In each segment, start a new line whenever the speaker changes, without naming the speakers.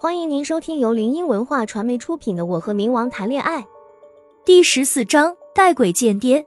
欢迎您收听由林音文化传媒出品的《我和冥王谈恋爱》
第十四章带鬼见爹。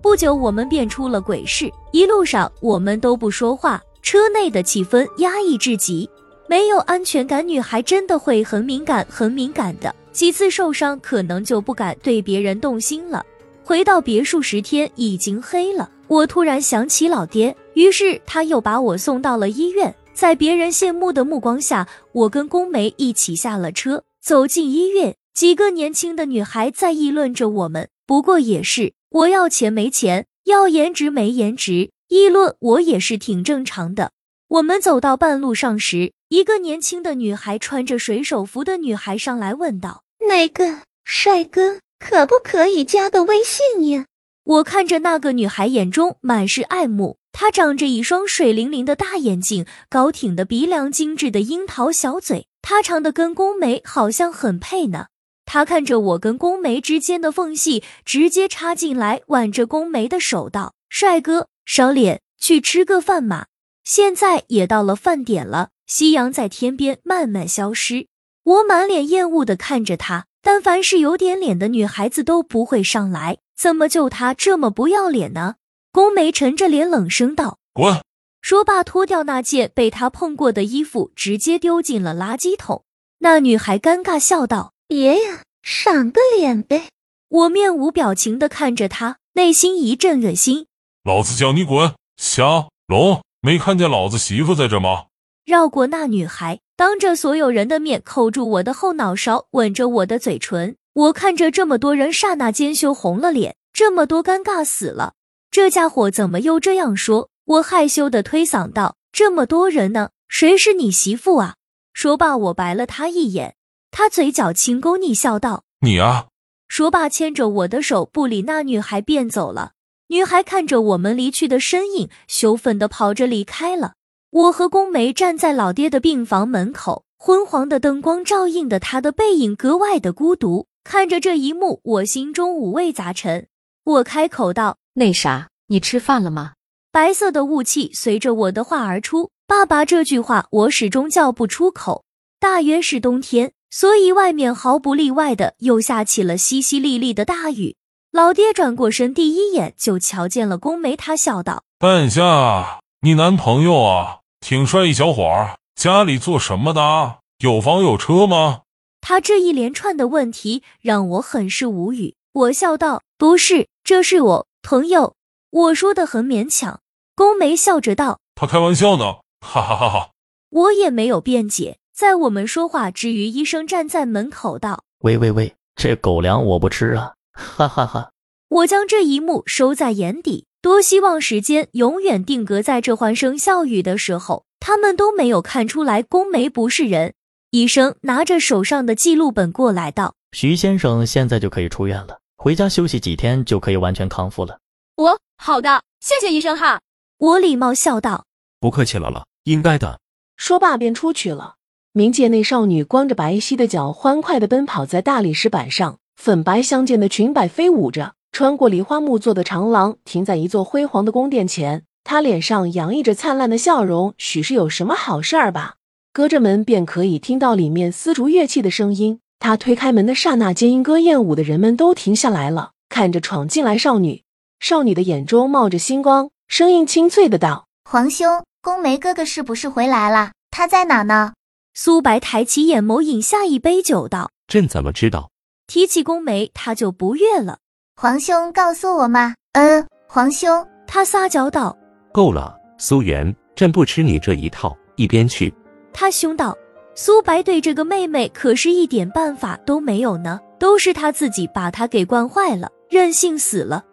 不久，我们便出了鬼市，一路上我们都不说话，车内的气氛压抑至极，没有安全感。女孩真的会很敏感，很敏感的。几次受伤，可能就不敢对别人动心了。回到别墅时，天已经黑了。我突然想起老爹，于是他又把我送到了医院。在别人羡慕的目光下，我跟宫梅一起下了车，走进医院。几个年轻的女孩在议论着我们，不过也是我要钱没钱，要颜值没颜值，议论我也是挺正常的。我们走到半路上时，一个年轻的女孩穿着水手服的女孩上来问道：“
那个帅哥可不可以加个微信呀？”
我看着那个女孩，眼中满是爱慕。她长着一双水灵灵的大眼睛，高挺的鼻梁，精致的樱桃小嘴，她长得跟宫梅好像很配呢。她看着我跟宫梅之间的缝隙，直接插进来，挽着宫梅的手道：“帅哥，赏脸，去吃个饭嘛。”现在也到了饭点了，夕阳在天边慢慢消失。我满脸厌恶的看着他，但凡是有点脸的女孩子都不会上来，怎么就她这么不要脸呢？宫梅沉着脸冷声道：“
滚！”
说罢，脱掉那件被他碰过的衣服，直接丢进了垃圾桶。那女孩尴尬笑道：“
别呀，赏个脸呗。”
我面无表情的看着他，内心一阵恶心。
老子叫你滚！瞎龙，没看见老子媳妇在这吗？
绕过那女孩，当着所有人的面扣住我的后脑勺，吻着我的嘴唇。我看着这么多人，刹那间羞红了脸。这么多尴尬死了。这家伙怎么又这样说？我害羞的推搡道：“这么多人呢，谁是你媳妇啊？”说罢，我白了他一眼。他嘴角轻勾，逆笑道：“
你啊。”
说罢，牵着我的手，不理那女孩便走了。女孩看着我们离去的身影，羞愤的跑着离开了。我和宫梅站在老爹的病房门口，昏黄的灯光照映的他的背影格外的孤独。看着这一幕，我心中五味杂陈。我开口道。
那啥，你吃饭了吗？
白色的雾气随着我的话而出。爸爸这句话我始终叫不出口。大约是冬天，所以外面毫不例外的又下起了淅淅沥沥的大雨。老爹转过身，第一眼就瞧见了宫梅，他笑道：“
半夏，你男朋友啊，挺帅一小伙儿，家里做什么的？有房有车吗？”
他这一连串的问题让我很是无语。我笑道：“不是，这是我。”朋友，我说的很勉强。宫梅笑着道：“
他开玩笑呢，哈哈哈哈。”
我也没有辩解。在我们说话之余，医生站在门口道：“
喂喂喂，这狗粮我不吃啊！”哈哈哈。
我将这一幕收在眼底，多希望时间永远定格在这欢声笑语的时候，他们都没有看出来宫梅不是人。医生拿着手上的记录本过来道：“
徐先生现在就可以出院了。”回家休息几天就可以完全康复了。
我好的，谢谢医生哈。
我礼貌笑道：“
不客气了了，应该的。”
说罢便出去了。冥界内少女光着白皙的脚，欢快地奔跑在大理石板上，粉白相间的裙摆飞舞着，穿过梨花木做的长廊，停在一座辉煌的宫殿前。她脸上洋溢着灿烂的笑容，许是有什么好事儿吧？隔着门便可以听到里面丝竹乐器的声音。他推开门的刹那间，莺歌燕舞的人们都停下来了，看着闯进来少女。少女的眼中冒着星光，声音清脆的道：“
皇兄，宫梅哥哥是不是回来了？他在哪呢？”
苏白抬起眼眸，饮下一杯酒，道：“
朕怎么知道？
提起宫梅，他就不悦了。
皇兄告诉我嘛。”“嗯，皇兄。”
他撒娇道。
“够了，苏元，朕不吃你这一套，一边去。”
他凶道。苏白对这个妹妹可是一点办法都没有呢，都是他自己把她给惯坏了，任性死了。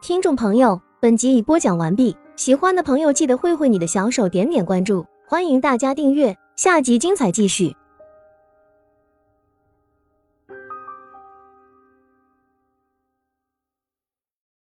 听众朋友，本集已播讲完毕，喜欢的朋友记得挥挥你的小手，点点关注，欢迎大家订阅，下集精彩继续。